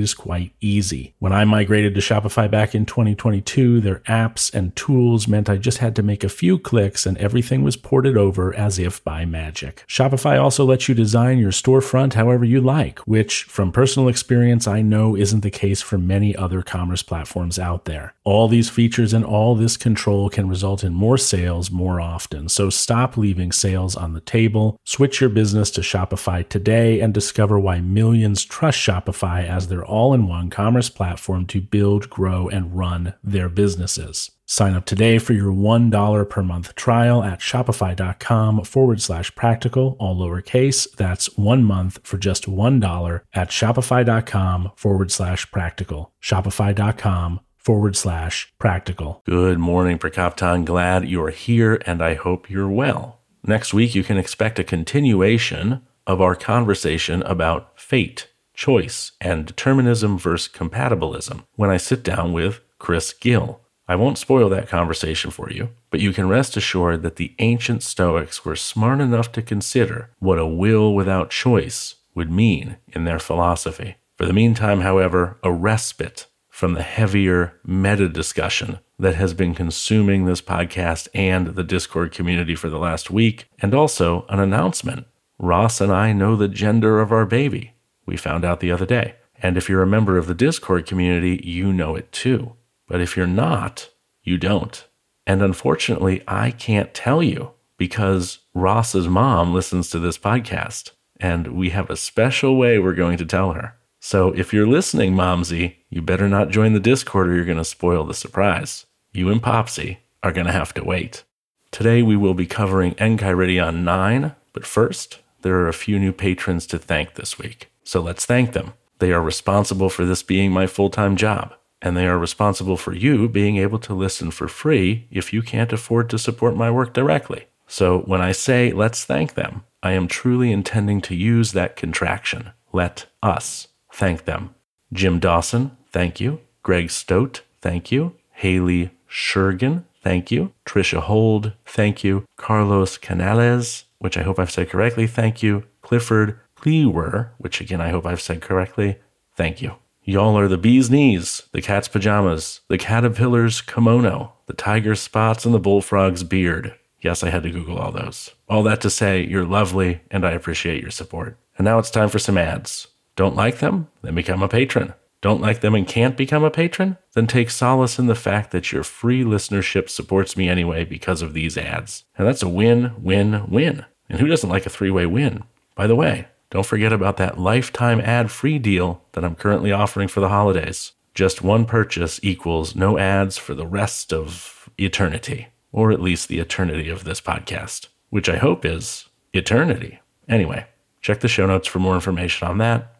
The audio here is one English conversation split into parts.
is quite easy. When I migrated to Shopify back in 2022, their apps and tools meant I just had to make a few clicks and everything was ported over as if by magic. Shopify also lets you design your storefront however you like, which from personal experience I know isn't the case for many other commerce platforms out there. All these features and all this control can result in more sales more often. So stop leaving sales on the table. Switch your business to Shopify today and discover why millions trust Shopify as their all in one commerce platform to build, grow, and run their businesses. Sign up today for your $1 per month trial at shopify.com forward slash practical, all lowercase. That's one month for just $1 at shopify.com forward slash practical. Shopify.com forward slash practical. Good morning, Prokopton. Glad you're here and I hope you're well. Next week, you can expect a continuation of our conversation about fate, choice, and determinism versus compatibilism when I sit down with Chris Gill. I won't spoil that conversation for you, but you can rest assured that the ancient Stoics were smart enough to consider what a will without choice would mean in their philosophy. For the meantime, however, a respite from the heavier meta discussion that has been consuming this podcast and the Discord community for the last week, and also an announcement. Ross and I know the gender of our baby. We found out the other day. And if you're a member of the Discord community, you know it too. But if you're not, you don't. And unfortunately, I can't tell you because Ross's mom listens to this podcast, and we have a special way we're going to tell her. So if you're listening, Momsy, you better not join the Discord or you're going to spoil the surprise. You and Popsy are going to have to wait. Today we will be covering Enchiridion 9, but first, there are a few new patrons to thank this week. So let's thank them. They are responsible for this being my full time job, and they are responsible for you being able to listen for free if you can't afford to support my work directly. So when I say let's thank them, I am truly intending to use that contraction. Let us thank them. Jim Dawson, thank you. Greg Stote, thank you. Haley Shergan, thank you. Trisha Hold, thank you. Carlos Canales, which I hope I've said correctly, thank you. Clifford Cleawer, which again I hope I've said correctly, thank you. Y'all are the bee's knees, the cat's pajamas, the caterpillar's kimono, the tiger's spots, and the bullfrog's beard. Yes, I had to Google all those. All that to say, you're lovely, and I appreciate your support. And now it's time for some ads. Don't like them? Then become a patron. Don't like them and can't become a patron? Then take solace in the fact that your free listenership supports me anyway because of these ads. And that's a win, win, win. And who doesn't like a three way win? By the way, don't forget about that lifetime ad free deal that I'm currently offering for the holidays. Just one purchase equals no ads for the rest of eternity, or at least the eternity of this podcast, which I hope is eternity. Anyway, check the show notes for more information on that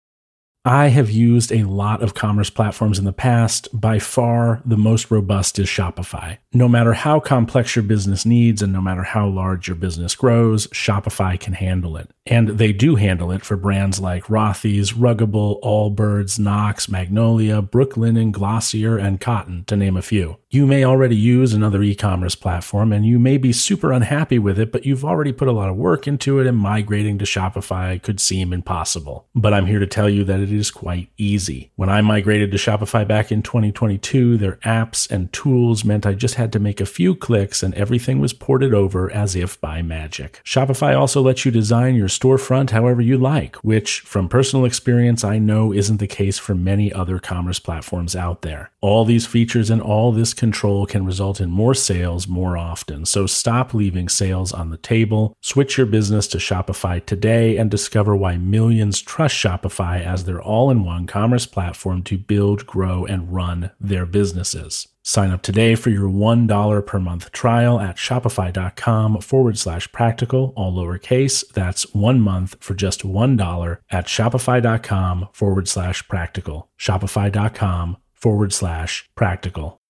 I have used a lot of commerce platforms in the past. By far, the most robust is Shopify. No matter how complex your business needs and no matter how large your business grows, Shopify can handle it. And they do handle it for brands like Rothy's, Ruggable, Allbirds, Knox, Magnolia, Brooklinen, Glossier, and Cotton, to name a few. You may already use another e commerce platform and you may be super unhappy with it, but you've already put a lot of work into it and migrating to Shopify could seem impossible. But I'm here to tell you that it is quite easy. When I migrated to Shopify back in 2022, their apps and tools meant I just had to make a few clicks and everything was ported over as if by magic. Shopify also lets you design your storefront however you like, which from personal experience I know isn't the case for many other commerce platforms out there. All these features and all this control can result in more sales more often. So stop leaving sales on the table. Switch your business to Shopify today and discover why millions trust Shopify as their all in one commerce platform to build, grow, and run their businesses. Sign up today for your $1 per month trial at shopify.com forward slash practical, all lowercase. That's one month for just $1 at shopify.com forward slash practical. Shopify.com forward slash practical.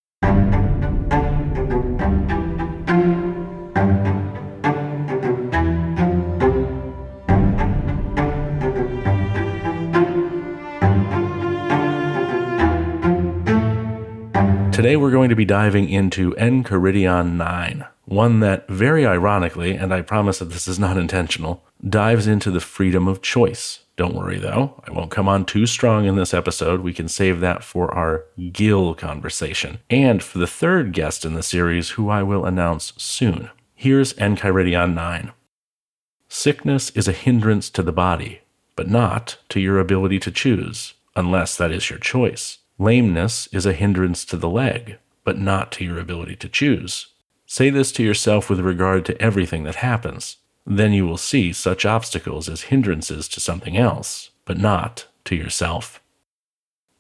Today we're going to be diving into Enchiridion 9, one that very ironically, and I promise that this is not intentional, dives into the freedom of choice. Don't worry though, I won't come on too strong in this episode. We can save that for our Gill conversation. And for the third guest in the series, who I will announce soon. Here's Enchiridion 9. Sickness is a hindrance to the body, but not to your ability to choose, unless that is your choice. Lameness is a hindrance to the leg, but not to your ability to choose. Say this to yourself with regard to everything that happens. Then you will see such obstacles as hindrances to something else, but not to yourself.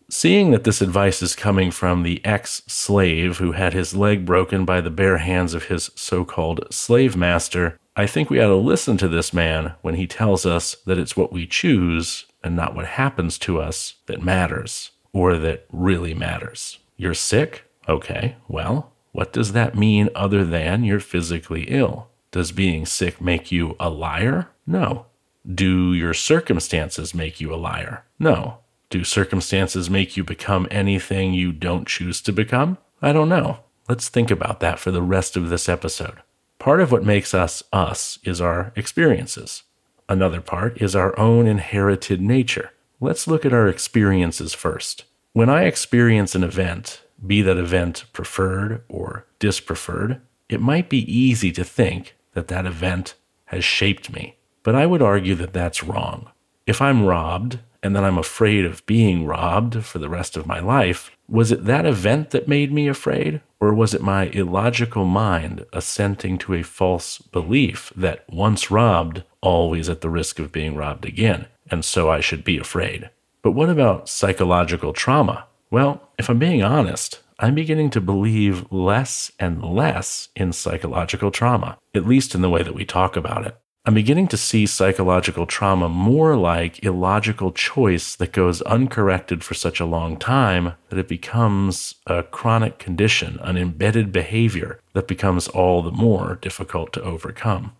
Seeing that this advice is coming from the ex slave who had his leg broken by the bare hands of his so called slave master, I think we ought to listen to this man when he tells us that it's what we choose and not what happens to us that matters or that really matters. You're sick? Okay, well, what does that mean other than you're physically ill? Does being sick make you a liar? No. Do your circumstances make you a liar? No. Do circumstances make you become anything you don't choose to become? I don't know. Let's think about that for the rest of this episode. Part of what makes us us is our experiences. Another part is our own inherited nature. Let's look at our experiences first. When I experience an event, be that event preferred or dispreferred, it might be easy to think that that event has shaped me. But I would argue that that's wrong. If I'm robbed and then I'm afraid of being robbed for the rest of my life, was it that event that made me afraid? Or was it my illogical mind assenting to a false belief that once robbed, always at the risk of being robbed again? and so I should be afraid. But what about psychological trauma? Well, if I'm being honest, I'm beginning to believe less and less in psychological trauma, at least in the way that we talk about it. I'm beginning to see psychological trauma more like illogical choice that goes uncorrected for such a long time that it becomes a chronic condition, an embedded behavior that becomes all the more difficult to overcome.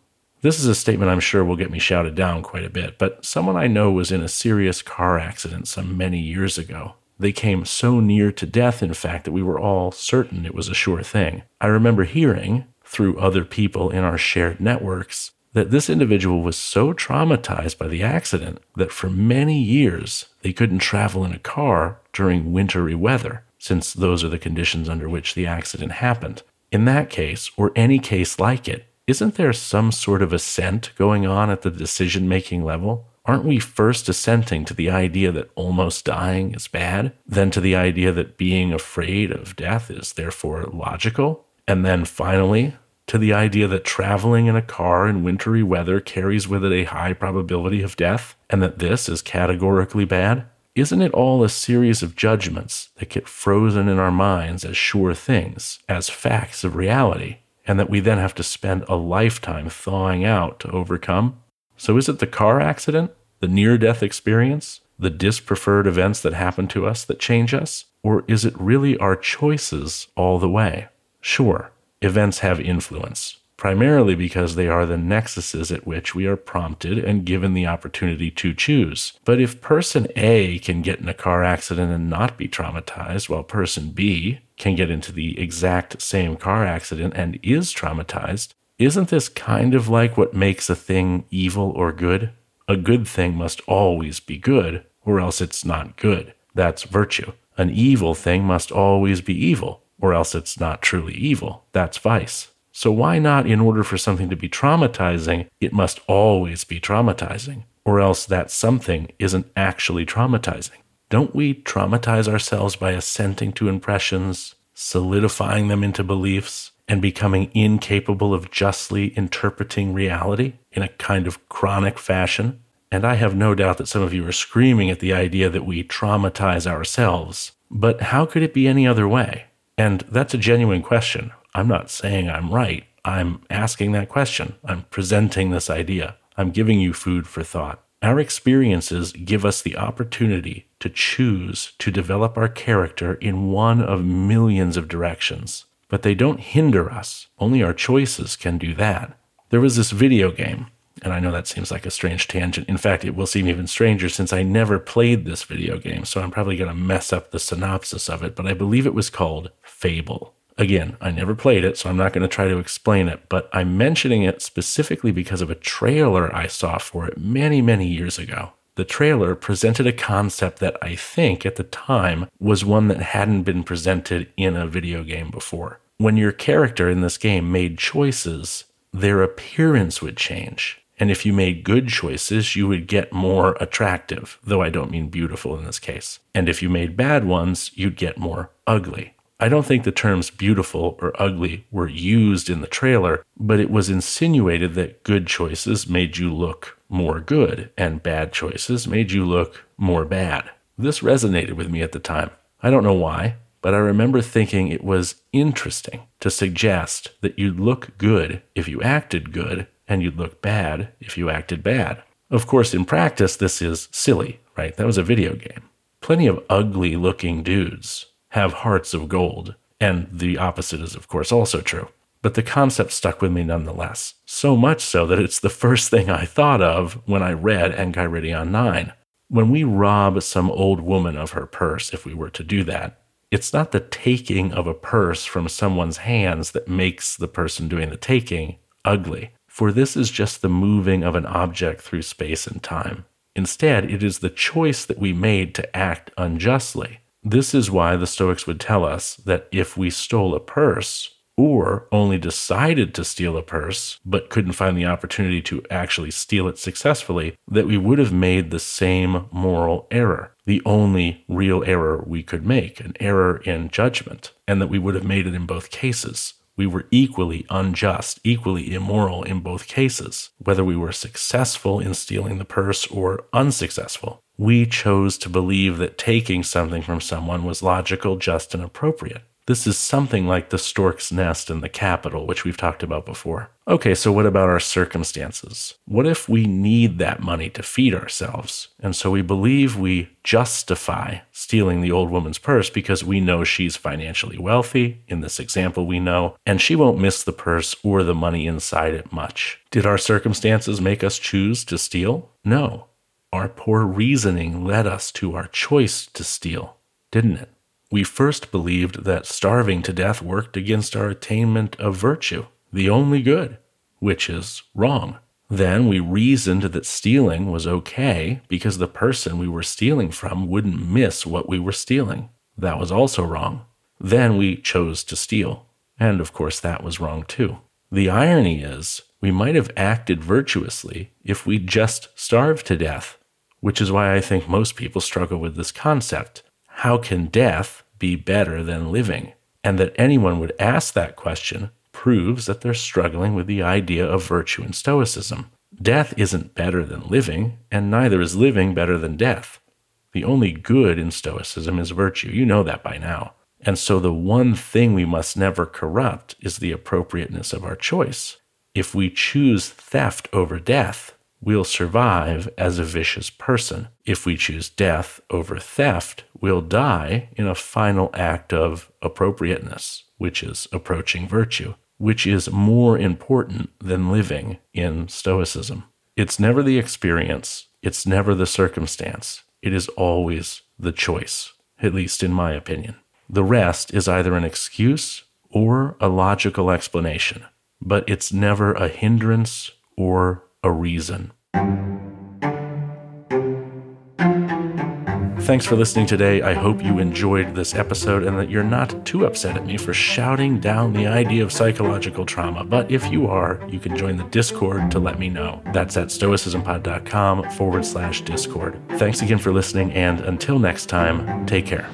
This is a statement I'm sure will get me shouted down quite a bit, but someone I know was in a serious car accident some many years ago. They came so near to death, in fact, that we were all certain it was a sure thing. I remember hearing, through other people in our shared networks, that this individual was so traumatized by the accident that for many years they couldn't travel in a car during wintry weather, since those are the conditions under which the accident happened. In that case, or any case like it, isn't there some sort of assent going on at the decision making level? Aren't we first assenting to the idea that almost dying is bad, then to the idea that being afraid of death is therefore logical, and then finally to the idea that traveling in a car in wintry weather carries with it a high probability of death, and that this is categorically bad? Isn't it all a series of judgments that get frozen in our minds as sure things, as facts of reality? and that we then have to spend a lifetime thawing out to overcome? So is it the car accident, the near death experience, the dispreferred events that happen to us that change us? Or is it really our choices all the way? Sure, events have influence. primarily because they are the nexuses at which we are prompted and given the opportunity to choose. But if person A can get in a car accident and not be traumatized, while person B can get into the exact same car accident and is traumatized, isn't this kind of like what makes a thing evil or good? A good thing must always be good, or else it's not good. That's virtue. An evil thing must always be evil, or else it's not truly evil. That's vice. So, why not, in order for something to be traumatizing, it must always be traumatizing, or else that something isn't actually traumatizing? Don't we traumatize ourselves by assenting to impressions, solidifying them into beliefs, and becoming incapable of justly interpreting reality in a kind of chronic fashion? And I have no doubt that some of you are screaming at the idea that we traumatize ourselves. But how could it be any other way? And that's a genuine question. I'm not saying I'm right. I'm asking that question. I'm presenting this idea. I'm giving you food for thought. Our experiences give us the opportunity to choose to develop our character in one of millions of directions, but they don't hinder us. Only our choices can do that. There was this video game, and I know that seems like a strange tangent. In fact, it will seem even stranger since I never played this video game, so I'm probably going to mess up the synopsis of it, but I believe it was called Fable. Again, I never played it, so I'm not going to try to explain it, but I'm mentioning it specifically because of a trailer I saw for it many, many years ago. The trailer presented a concept that I think at the time was one that hadn't been presented in a video game before. When your character in this game made choices, their appearance would change. And if you made good choices, you would get more attractive, though I don't mean beautiful in this case. And if you made bad ones, you'd get more ugly. I don't think the terms beautiful or ugly were used in the trailer, but it was insinuated that good choices made you look more good and bad choices made you look more bad. This resonated with me at the time. I don't know why, but I remember thinking it was interesting to suggest that you'd look good if you acted good and you'd look bad if you acted bad. Of course, in practice, this is silly, right? That was a video game. Plenty of ugly looking dudes have hearts of gold. And the opposite is, of course, also true. But the concept stuck with me nonetheless. So much so that it's the first thing I thought of when I read Enchiridion 9. When we rob some old woman of her purse, if we were to do that, it's not the taking of a purse from someone's hands that makes the person doing the taking ugly, for this is just the moving of an object through space and time. Instead, it is the choice that we made to act unjustly. This is why the Stoics would tell us that if we stole a purse, or only decided to steal a purse, but couldn't find the opportunity to actually steal it successfully, that we would have made the same moral error, the only real error we could make, an error in judgment, and that we would have made it in both cases. We were equally unjust, equally immoral in both cases, whether we were successful in stealing the purse or unsuccessful we chose to believe that taking something from someone was logical, just, and appropriate. This is something like the stork's nest in the Capitol, which we've talked about before. Okay, so what about our circumstances? What if we need that money to feed ourselves? And so we believe we justify stealing the old woman's purse because we know she's financially wealthy. In this example, we know, and she won't miss the purse or the money inside it much. Did our circumstances make us choose to steal? No. Our poor reasoning led us to our choice to steal, didn't it? We first believed that starving to death worked against our attainment of virtue, the only good, which is wrong. Then we reasoned that stealing was okay because the person we were stealing from wouldn't miss what we were stealing. That was also wrong. Then we chose to steal. And of course, that was wrong too. The irony is, we might have acted virtuously if we just starved to death which is why I think most people struggle with this concept. How can death be better than living? And that anyone would ask that question proves that they're struggling with the idea of virtue and stoicism. Death isn't better than living, and neither is living better than death. The only good in Stoicism is virtue. You know that by now. And so the one thing we must never corrupt is the appropriateness of our choice. If we choose theft over death, we'll survive as a vicious person. If we choose death over theft, we'll die in a final act of appropriateness, which is approaching virtue. which is more important than living in Stoicism. It's never the experience, it's never the circumstance, it is always the choice, at least in my opinion. The rest is either an excuse or a logical explanation, but it's never a hindrance or a reason. Thanks for listening today. I hope you enjoyed this episode and that you're not too upset at me for shouting down the idea of psychological trauma. But if you are, you can join the Discord to let me know. That's at stoicismpod.com forward slash Discord. Thanks again for listening, and until next time, take care.